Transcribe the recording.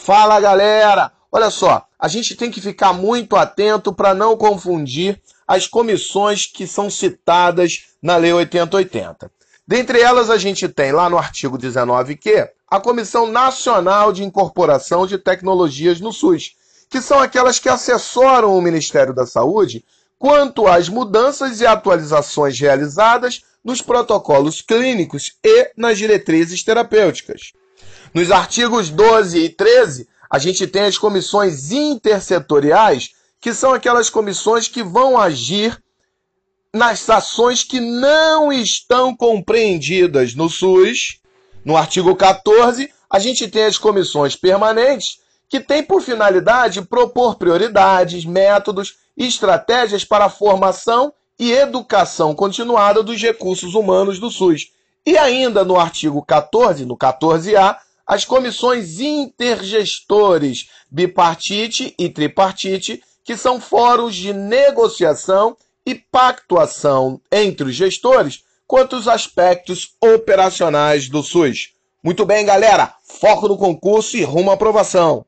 Fala galera! Olha só, a gente tem que ficar muito atento para não confundir as comissões que são citadas na Lei 8080. Dentre elas, a gente tem lá no artigo 19Q a Comissão Nacional de Incorporação de Tecnologias no SUS, que são aquelas que assessoram o Ministério da Saúde quanto às mudanças e atualizações realizadas nos protocolos clínicos e nas diretrizes terapêuticas. Nos artigos 12 e 13, a gente tem as comissões intersetoriais, que são aquelas comissões que vão agir nas ações que não estão compreendidas no SUS. No artigo 14, a gente tem as comissões permanentes, que têm por finalidade propor prioridades, métodos e estratégias para a formação e educação continuada dos recursos humanos do SUS. E ainda no artigo 14, no 14A, as comissões intergestores bipartite e tripartite, que são fóruns de negociação e pactuação entre os gestores quanto aos aspectos operacionais do SUS. Muito bem, galera, foco no concurso e rumo à aprovação.